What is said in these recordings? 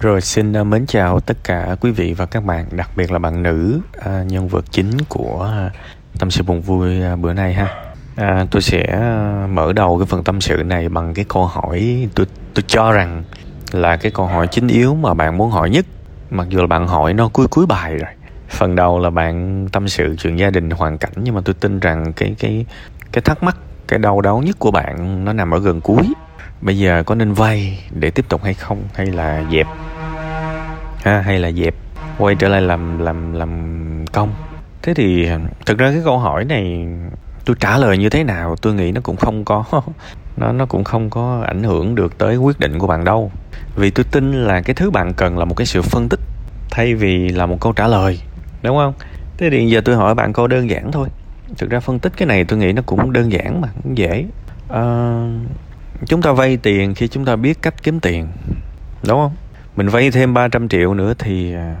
Rồi xin uh, mến chào tất cả quý vị và các bạn, đặc biệt là bạn nữ uh, nhân vật chính của uh, tâm sự buồn vui bữa nay ha. À, tôi sẽ mở đầu cái phần tâm sự này bằng cái câu hỏi tôi tôi cho rằng là cái câu hỏi chính yếu mà bạn muốn hỏi nhất, mặc dù là bạn hỏi nó cuối cuối bài rồi. Phần đầu là bạn tâm sự chuyện gia đình hoàn cảnh nhưng mà tôi tin rằng cái cái cái thắc mắc cái đau đớn nhất của bạn nó nằm ở gần cuối bây giờ có nên vay để tiếp tục hay không? Hay là dẹp? Ha hay là dẹp? Quay trở lại làm làm làm công? Thế thì thực ra cái câu hỏi này tôi trả lời như thế nào tôi nghĩ nó cũng không có nó nó cũng không có ảnh hưởng được tới quyết định của bạn đâu. Vì tôi tin là cái thứ bạn cần là một cái sự phân tích thay vì là một câu trả lời đúng không? Thế thì giờ tôi hỏi bạn câu đơn giản thôi. Thực ra phân tích cái này tôi nghĩ nó cũng đơn giản mà cũng dễ. À, chúng ta vay tiền khi chúng ta biết cách kiếm tiền, đúng không? Mình vay thêm 300 triệu nữa thì à,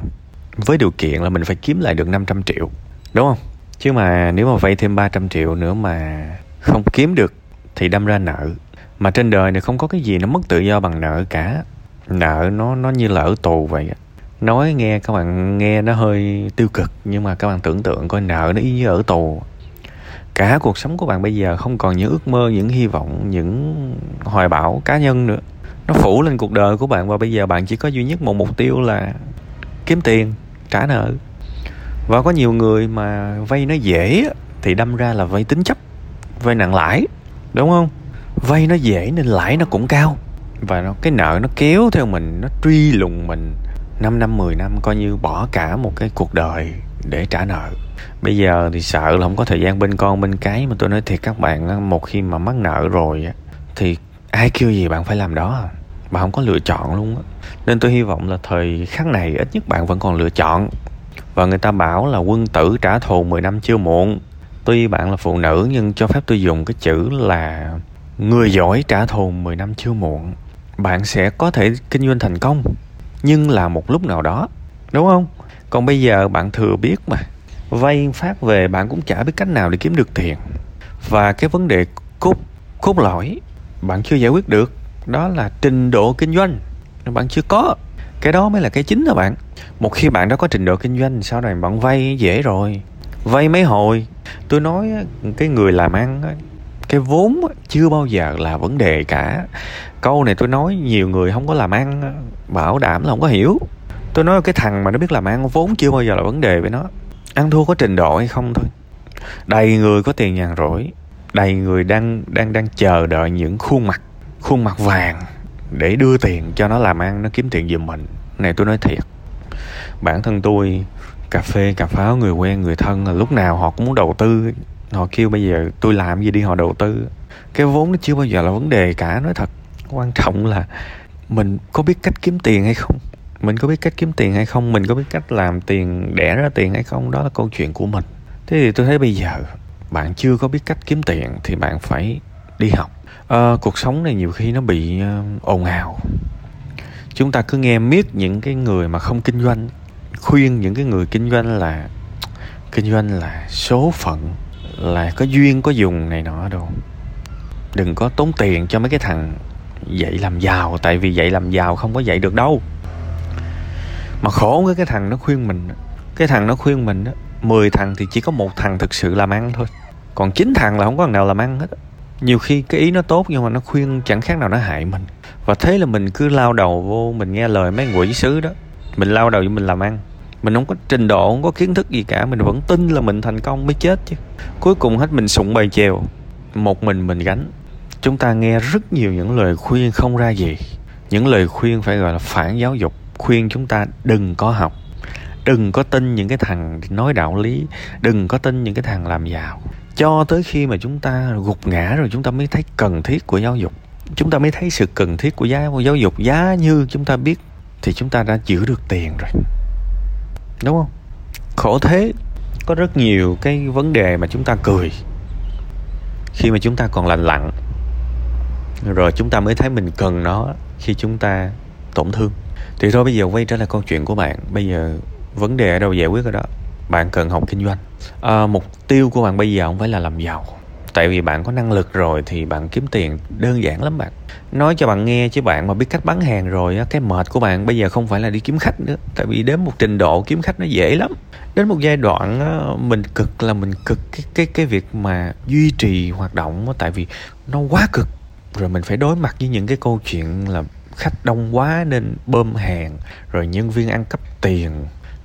với điều kiện là mình phải kiếm lại được 500 triệu, đúng không? Chứ mà nếu mà vay thêm 300 triệu nữa mà không kiếm được thì đâm ra nợ. Mà trên đời này không có cái gì nó mất tự do bằng nợ cả. Nợ nó nó như là ở tù vậy. Nói nghe các bạn nghe nó hơi tiêu cực, nhưng mà các bạn tưởng tượng coi nợ nó y như ở tù cả cuộc sống của bạn bây giờ không còn những ước mơ, những hy vọng, những hoài bão cá nhân nữa. Nó phủ lên cuộc đời của bạn và bây giờ bạn chỉ có duy nhất một mục tiêu là kiếm tiền, trả nợ. Và có nhiều người mà vay nó dễ thì đâm ra là vay tính chấp, vay nặng lãi, đúng không? Vay nó dễ nên lãi nó cũng cao. Và nó, cái nợ nó kéo theo mình, nó truy lùng mình. 5 năm 10 năm, coi như bỏ cả một cái cuộc đời để trả nợ. Bây giờ thì sợ là không có thời gian bên con, bên cái mà tôi nói thiệt các bạn một khi mà mắc nợ rồi thì ai kêu gì bạn phải làm đó à? bạn không có lựa chọn luôn á. Nên tôi hy vọng là thời khắc này ít nhất bạn vẫn còn lựa chọn. Và người ta bảo là quân tử trả thù 10 năm chưa muộn. Tuy bạn là phụ nữ nhưng cho phép tôi dùng cái chữ là người giỏi trả thù 10 năm chưa muộn. Bạn sẽ có thể kinh doanh thành công nhưng là một lúc nào đó, đúng không? Còn bây giờ bạn thừa biết mà. Vay phát về bạn cũng chả biết cách nào để kiếm được tiền. Và cái vấn đề cốt cốt lõi, bạn chưa giải quyết được, đó là trình độ kinh doanh. Bạn chưa có. Cái đó mới là cái chính đó bạn. Một khi bạn đã có trình độ kinh doanh, sau này bạn vay dễ rồi. Vay mấy hồi? Tôi nói cái người làm ăn cái vốn chưa bao giờ là vấn đề cả. Câu này tôi nói nhiều người không có làm ăn, bảo đảm là không có hiểu. Tôi nói cái thằng mà nó biết làm ăn, vốn chưa bao giờ là vấn đề với nó. Ăn thua có trình độ hay không thôi. Đầy người có tiền nhàn rỗi. Đầy người đang đang đang chờ đợi những khuôn mặt khuôn mặt vàng để đưa tiền cho nó làm ăn, nó kiếm tiền giùm mình. Này tôi nói thiệt. Bản thân tôi, cà phê, cà pháo, người quen, người thân là lúc nào họ cũng muốn đầu tư họ kêu bây giờ tôi làm gì đi họ đầu tư. Cái vốn nó chưa bao giờ là vấn đề cả nói thật. Quan trọng là mình có biết cách kiếm tiền hay không? Mình có biết cách kiếm tiền hay không? Mình có biết cách làm tiền đẻ ra tiền hay không? Đó là câu chuyện của mình. Thế thì tôi thấy bây giờ bạn chưa có biết cách kiếm tiền thì bạn phải đi học. À, cuộc sống này nhiều khi nó bị uh, ồn ào. Chúng ta cứ nghe miết những cái người mà không kinh doanh khuyên những cái người kinh doanh là kinh doanh là số phận là có duyên, có dùng này nọ đâu đừng có tốn tiền cho mấy cái thằng dạy làm giàu, tại vì dạy làm giàu không có dạy được đâu. Mà khổ với cái thằng nó khuyên mình cái thằng nó khuyên mình á 10 thằng thì chỉ có một thằng thực sự làm ăn thôi. Còn chín thằng là không có thằng nào làm ăn hết nhiều khi cái ý nó tốt nhưng mà nó khuyên chẳng khác nào nó hại mình. Và thế là mình cứ lao đầu vô, mình nghe lời mấy quỷ sứ đó. Mình lao đầu vô mình làm ăn mình không có trình độ không có kiến thức gì cả. Mình vẫn tin là mình thành công mới chết chứ. Cuối cùng hết mình sụng bầy chèo. Một mình mình gánh. Chúng ta nghe rất nhiều những lời khuyên không ra gì. Những lời khuyên phải gọi là phản giáo dục. Khuyên chúng ta đừng có học. Đừng có tin những cái thằng nói đạo lý. Đừng có tin những cái thằng làm giàu. Cho tới khi mà chúng ta gục ngã rồi chúng ta mới thấy cần thiết của giáo dục. Chúng ta mới thấy sự cần thiết của giáo, giáo dục. Giá như chúng ta biết thì chúng ta đã giữ được tiền rồi đúng không? Khổ thế. Có rất nhiều cái vấn đề mà chúng ta cười khi mà chúng ta còn lành lặn. Rồi chúng ta mới thấy mình cần nó khi chúng ta tổn thương. Thì thôi bây giờ quay trở lại câu chuyện của bạn. Bây giờ vấn đề ở đâu giải quyết ở đó? Bạn cần học kinh doanh. À, mục tiêu của bạn bây giờ không phải là làm giàu tại vì bạn có năng lực rồi thì bạn kiếm tiền đơn giản lắm bạn. Nói cho bạn nghe chứ bạn mà biết cách bán hàng rồi á cái mệt của bạn bây giờ không phải là đi kiếm khách nữa. Tại vì đến một trình độ kiếm khách nó dễ lắm. Đến một giai đoạn á, mình cực là mình cực cái cái cái việc mà duy trì hoạt động á, tại vì nó quá cực. Rồi mình phải đối mặt với những cái câu chuyện là khách đông quá nên bơm hàng rồi nhân viên ăn cắp tiền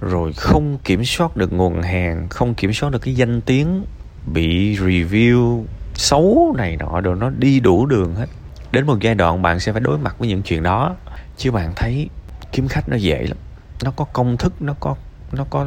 rồi không kiểm soát được nguồn hàng không kiểm soát được cái danh tiếng bị review xấu này nọ rồi nó đi đủ đường hết. Đến một giai đoạn bạn sẽ phải đối mặt với những chuyện đó. Chứ bạn thấy kiếm khách nó dễ lắm. Nó có công thức, nó có nó có,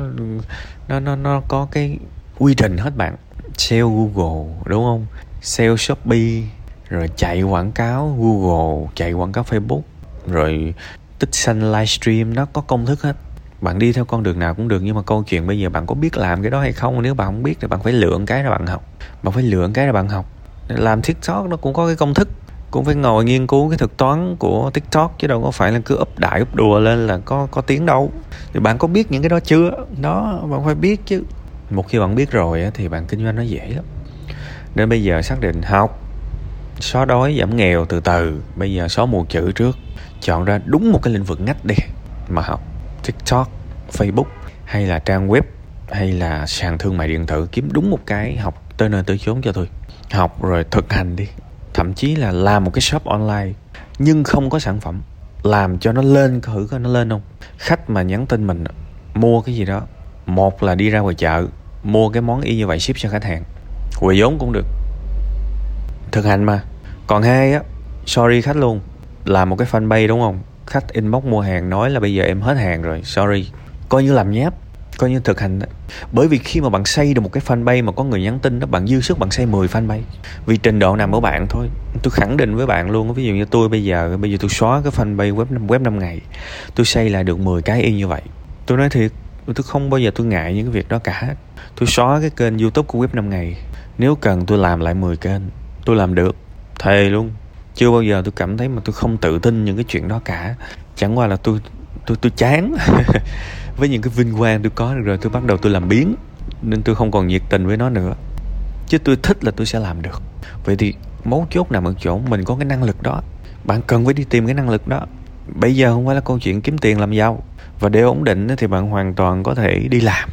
nó nó nó có cái quy trình hết bạn. Sale google, đúng không? Sale shopee, rồi chạy quảng cáo google, chạy quảng cáo facebook, rồi tích xanh livestream, nó có công thức hết bạn đi theo con đường nào cũng được, nhưng mà câu chuyện bây giờ bạn có biết làm cái đó hay không? Nếu bạn không biết thì bạn phải lựa cái ra bạn học. Bạn phải lựa cái ra bạn học. Làm tiktok nó cũng có cái công thức, cũng phải ngồi nghiên cứu cái thực toán của tiktok, chứ đâu có phải là cứ úp đại úp đùa lên là có có tiếng đâu. Thì bạn có biết những cái đó chưa? Đó, bạn phải biết chứ. Một khi bạn biết rồi thì bạn kinh doanh nó dễ lắm. Nên bây giờ xác định học, xóa đói, giảm nghèo từ từ. Bây giờ xóa mù chữ trước, chọn ra đúng một cái lĩnh vực ngách đi mà học tiktok, facebook, hay là trang web, hay là sàn thương mại điện tử kiếm đúng một cái học tới nơi tới chốn cho tôi học rồi thực hành đi. Thậm chí là làm một cái shop online, nhưng không có sản phẩm. Làm cho nó lên thử coi nó lên không. Khách mà nhắn tin mình, mua cái gì đó. Một là đi ra ngoài chợ, mua cái món y như vậy ship cho khách hàng. Quỳ vốn cũng được. Thực hành mà. Còn hai á, sorry khách luôn. Làm một cái fanpage đúng không? Khách inbox mua hàng nói là bây giờ em hết hàng rồi, sorry. Coi như làm nháp coi như thực hành đó. bởi vì khi mà bạn xây được một cái fanpage mà có người nhắn tin đó, bạn dư sức bạn xây 10 fanpage. Vì trình độ nằm ở bạn thôi. Tôi khẳng định với bạn luôn, ví dụ như tôi bây giờ bây giờ tôi xóa cái fanpage web web 5 ngày, tôi xây lại được 10 cái y như vậy. Tôi nói thiệt, tôi không bao giờ tôi ngại những cái việc đó cả. Tôi xóa cái kênh youtube của web 5 ngày. Nếu cần tôi làm lại 10 kênh, tôi làm được. Thề luôn chưa bao giờ tôi cảm thấy mà tôi không tự tin những cái chuyện đó cả. Chẳng qua là tôi tôi tôi chán. Với những cái vinh quang tôi có được rồi tôi bắt đầu tôi làm biến, nên tôi không còn nhiệt tình với nó nữa. Chứ tôi thích là tôi sẽ làm được. Vậy thì mấu chốt nằm ở chỗ mình có cái năng lực đó. Bạn cần phải đi tìm cái năng lực đó. Bây giờ không phải là câu chuyện kiếm tiền làm giàu. Và để ổn định thì bạn hoàn toàn có thể đi làm.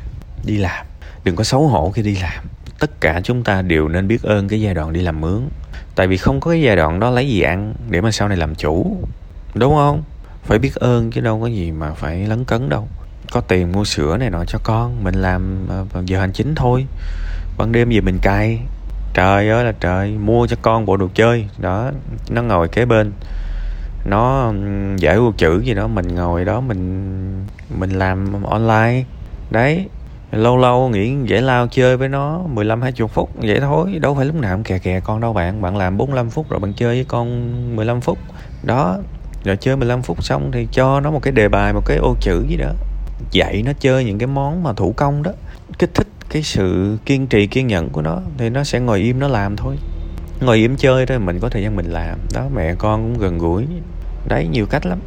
Đi làm. Đừng có xấu hổ khi đi làm tất cả chúng ta đều nên biết ơn cái giai đoạn đi làm mướn. Tại vì không có cái giai đoạn đó lấy gì ăn để mà sau này làm chủ, đúng không? Phải biết ơn chứ đâu có gì mà phải lấn cấn đâu. Có tiền mua sữa này nọ cho con, mình làm ờ, ờ, giờ hành chính thôi. Ban đêm về mình cài trời ơi là trời, mua cho con bộ đồ chơi. Đó, nó ngồi kế bên. Nó giải ô chữ gì đó, mình ngồi đó mình mình làm online. Đấy lâu lâu nghĩ giải lao chơi với nó 15 20 phút, vậy thôi, đâu phải lúc nào cũng kè kè con đâu bạn. Bạn làm 45 phút rồi bạn chơi với con 15 phút. Đó, rồi chơi 15 phút xong thì cho nó một cái đề bài, một cái ô chữ gì đó. Dạy nó chơi những cái món mà thủ công đó. Kích thích cái sự kiên trì, kiên nhẫn của nó thì nó sẽ ngồi im nó làm thôi. Ngồi im chơi thôi, mình có thời gian mình làm. Đó, mẹ con cũng gần gũi. Đấy, nhiều cách lắm.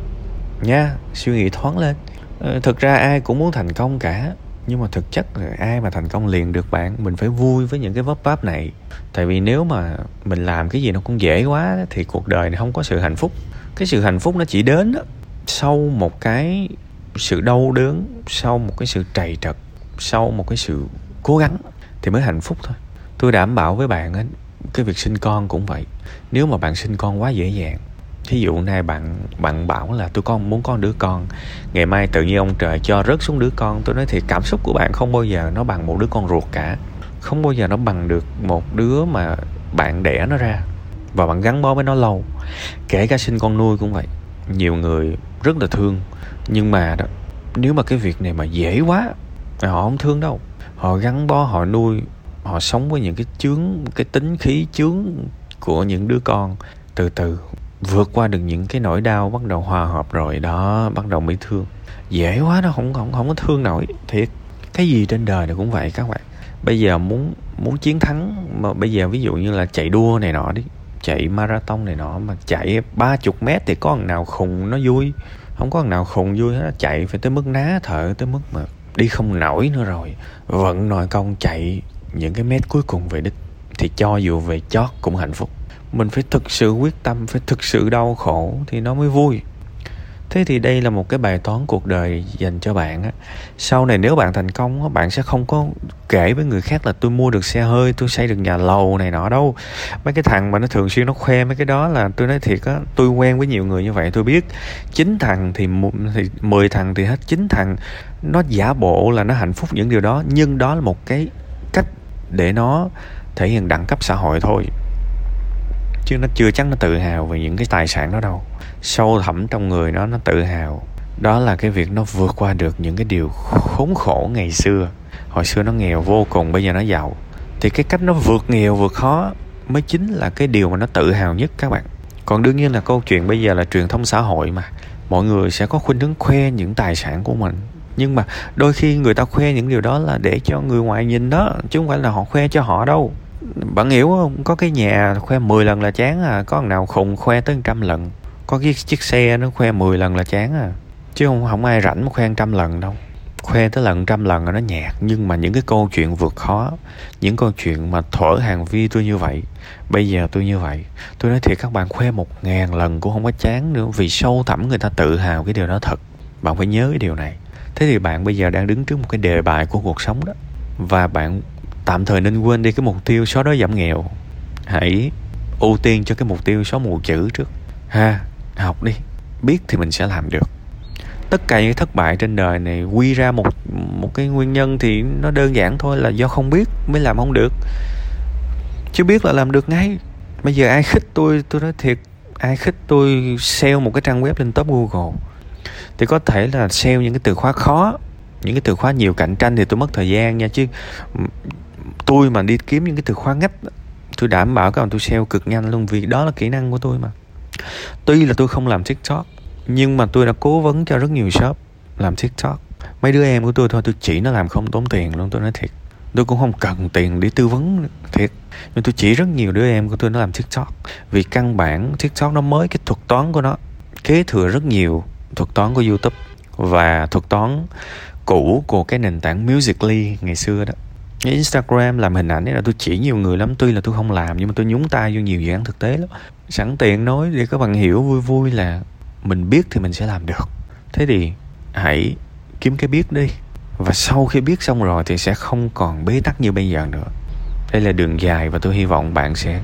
Nha, suy nghĩ thoáng lên. Ờ, thực ra ai cũng muốn thành công cả nhưng mà thực chất là ai mà thành công liền được bạn? Mình phải vui với những cái vấp váp này. Tại vì nếu mà mình làm cái gì nó cũng dễ quá thì cuộc đời này không có sự hạnh phúc. Cái sự hạnh phúc nó chỉ đến đó, sau một cái sự đau đớn sau một cái sự trầy trật sau một cái sự cố gắng thì mới hạnh phúc thôi. Tôi đảm bảo với bạn ấy, cái việc sinh con cũng vậy. Nếu mà bạn sinh con quá dễ dàng thí dụ nay bạn bạn bảo là tôi con muốn con đứa con. Ngày mai tự nhiên ông trời cho rớt xuống đứa con. Tôi nói thì cảm xúc của bạn không bao giờ nó bằng một đứa con ruột cả. Không bao giờ nó bằng được một đứa mà bạn đẻ nó ra. Và bạn gắn bó với nó lâu. Kể cả sinh con nuôi cũng vậy. Nhiều người rất là thương. Nhưng mà đó, nếu mà cái việc này mà dễ quá họ không thương đâu. Họ gắn bó, họ nuôi, họ sống với những cái chướng, cái tính khí chướng của những đứa con. Từ từ vượt qua được những cái nỗi đau bắt đầu hòa hợp rồi đó, bắt đầu mới thương. Dễ quá nó không không không có thương nổi, thiệt. Cái gì trên đời này cũng vậy các bạn. Bây giờ muốn muốn chiến thắng, mà bây giờ ví dụ như là chạy đua này nọ đi, chạy marathon này nọ, mà chạy ba chục mét thì có thằng nào khùng nó vui? Không có thằng nào khùng vui hết, chạy phải tới mức ná thở, tới mức mà đi không nổi nữa rồi. Vận nội công chạy những cái mét cuối cùng về đích, thì cho dù về chót cũng hạnh phúc mình phải thực sự quyết tâm, phải thực sự đau khổ thì nó mới vui. Thế thì đây là một cái bài toán cuộc đời dành cho bạn á. Sau này nếu bạn thành công á, bạn sẽ không có kể với người khác là tôi mua được xe hơi, tôi xây được nhà lầu này nọ đâu. Mấy cái thằng mà nó thường xuyên nó khoe mấy cái đó là tôi nói thiệt á, tôi quen với nhiều người như vậy, tôi biết. Chín thằng thì thì mười thằng thì hết, chín thằng nó giả bộ là nó hạnh phúc những điều đó, nhưng đó là một cái cách để nó thể hiện đẳng cấp xã hội thôi chứ nó chưa chắc nó tự hào về những cái tài sản đó đâu. Sâu thẳm trong người nó nó tự hào. Đó là cái việc nó vượt qua được những cái điều khốn khổ ngày xưa. Hồi xưa nó nghèo vô cùng, bây giờ nó giàu. Thì cái cách nó vượt nghèo, vượt khó mới chính là cái điều mà nó tự hào nhất các bạn. Còn đương nhiên là câu chuyện bây giờ là truyền thông xã hội mà. Mọi người sẽ có khuynh hướng khoe những tài sản của mình. Nhưng mà đôi khi người ta khoe những điều đó là để cho người ngoài nhìn đó, chứ không phải là họ khoe cho họ đâu bạn hiểu không? Có cái nhà khoe 10 lần là chán à. Có thằng nào khùng khoe tới trăm lần? Có cái chiếc xe nó khoe 10 lần là chán à. Chứ không không ai rảnh mà khoe trăm lần đâu. Khoe tới lần trăm lần là nó nhạt. Nhưng mà những cái câu chuyện vượt khó, những câu chuyện mà thở hàng vi tôi như vậy, bây giờ tôi như vậy, tôi nói thiệt các bạn, khoe một ngàn lần cũng không có chán nữa. Vì sâu thẳm người ta tự hào cái điều đó thật. Bạn phải nhớ cái điều này. Thế thì bạn bây giờ đang đứng trước một cái đề bài của cuộc sống đó. Và bạn tạm thời nên quên đi cái mục tiêu xóa đói giảm nghèo. Hãy ưu tiên cho cái mục tiêu xóa mù chữ trước. Ha, học đi. Biết thì mình sẽ làm được. Tất cả những thất bại trên đời này quy ra một một cái nguyên nhân thì nó đơn giản thôi là do không biết mới làm không được. Chứ biết là làm được ngay. Bây giờ ai khích tôi tôi nói thiệt, ai khích tôi sell một cái trang web lên top google thì có thể là sell những cái từ khóa khó, những cái từ khóa nhiều cạnh tranh thì tôi mất thời gian nha. Chứ tôi mà đi kiếm những cái từ khóa ngách, tôi đảm bảo các bạn tôi sale cực nhanh luôn, vì đó là kỹ năng của tôi mà. Tuy là tôi không làm tiktok, nhưng mà tôi đã cố vấn cho rất nhiều shop làm tiktok. Mấy đứa em của tôi thôi, tôi chỉ nó làm không tốn tiền luôn, tôi nói thiệt. Tôi cũng không cần tiền để tư vấn, thiệt. Nhưng tôi chỉ rất nhiều đứa em của tôi nó làm tiktok, vì căn bản tiktok nó mới cái thuật toán của nó. Kế thừa rất nhiều thuật toán của youtube và thuật toán cũ của cái nền tảng musically ngày xưa đó. Instagram làm hình ảnh là tôi chỉ nhiều người lắm tuy là tôi không làm nhưng mà tôi nhúng tay vô nhiều dự án thực tế lắm. Sẵn tiện nói để các bạn hiểu vui vui là mình biết thì mình sẽ làm được. Thế thì hãy kiếm cái biết đi. Và sau khi biết xong rồi thì sẽ không còn bế tắc như bây giờ nữa. Đây là đường dài và tôi hy vọng bạn sẽ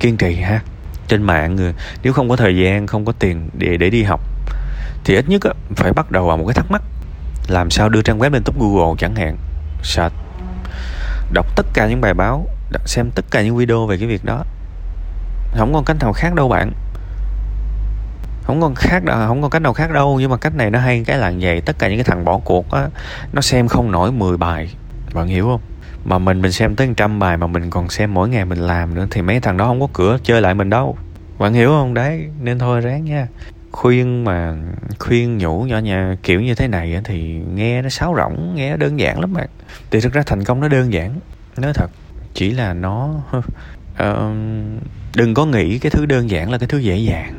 kiên trì ha. Trên mạng người nếu không có thời gian không có tiền để để đi học thì ít nhất á, phải bắt đầu vào một cái thắc mắc. Làm sao đưa trang web lên top google chẳng hạn? Search đọc tất cả những bài báo xem tất cả những video về cái việc đó. Không còn cách nào khác đâu bạn. Không còn khác đâu, không còn cách nào khác đâu nhưng mà cách này nó hay cái là vậy. Tất cả những cái thằng bỏ cuộc á nó xem không nổi 10 bài. Bạn hiểu không? Mà mình mình xem tới trăm bài mà mình còn xem mỗi ngày mình làm nữa thì mấy thằng đó không có cửa chơi lại mình đâu. Bạn hiểu không? Đấy nên thôi ráng nha khuyên mà khuyên nhủ nhỏ nhà kiểu như thế này thì nghe nó sáo rỗng nghe nó đơn giản lắm bạn. Thì thực ra thành công nó đơn giản nói thật. Chỉ là nó uh, đừng có nghĩ cái thứ đơn giản là cái thứ dễ dàng.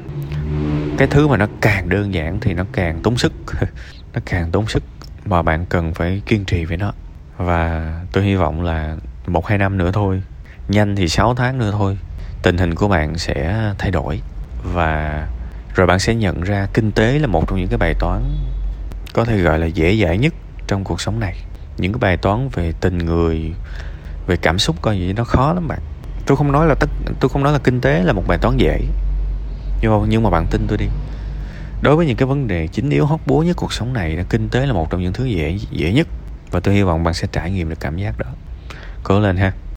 Cái thứ mà nó càng đơn giản thì nó càng tốn sức. Nó càng tốn sức mà bạn cần phải kiên trì với nó. Và tôi hy vọng là một hai năm nữa thôi nhanh thì 6 tháng nữa thôi tình hình của bạn sẽ thay đổi. Và rồi bạn sẽ nhận ra kinh tế là một trong những cái bài toán có thể gọi là dễ dãi nhất trong cuộc sống này. Những cái bài toán về tình người về cảm xúc coi gì nó khó lắm bạn. Tôi không nói là tất tôi không nói là kinh tế là một bài toán dễ. Nhưng mà, nhưng mà bạn tin tôi đi. Đối với những cái vấn đề chính yếu hóc búa nhất cuộc sống này kinh tế là một trong những thứ dễ dễ nhất. Và tôi hy vọng bạn sẽ trải nghiệm được cảm giác đó. Cố lên ha.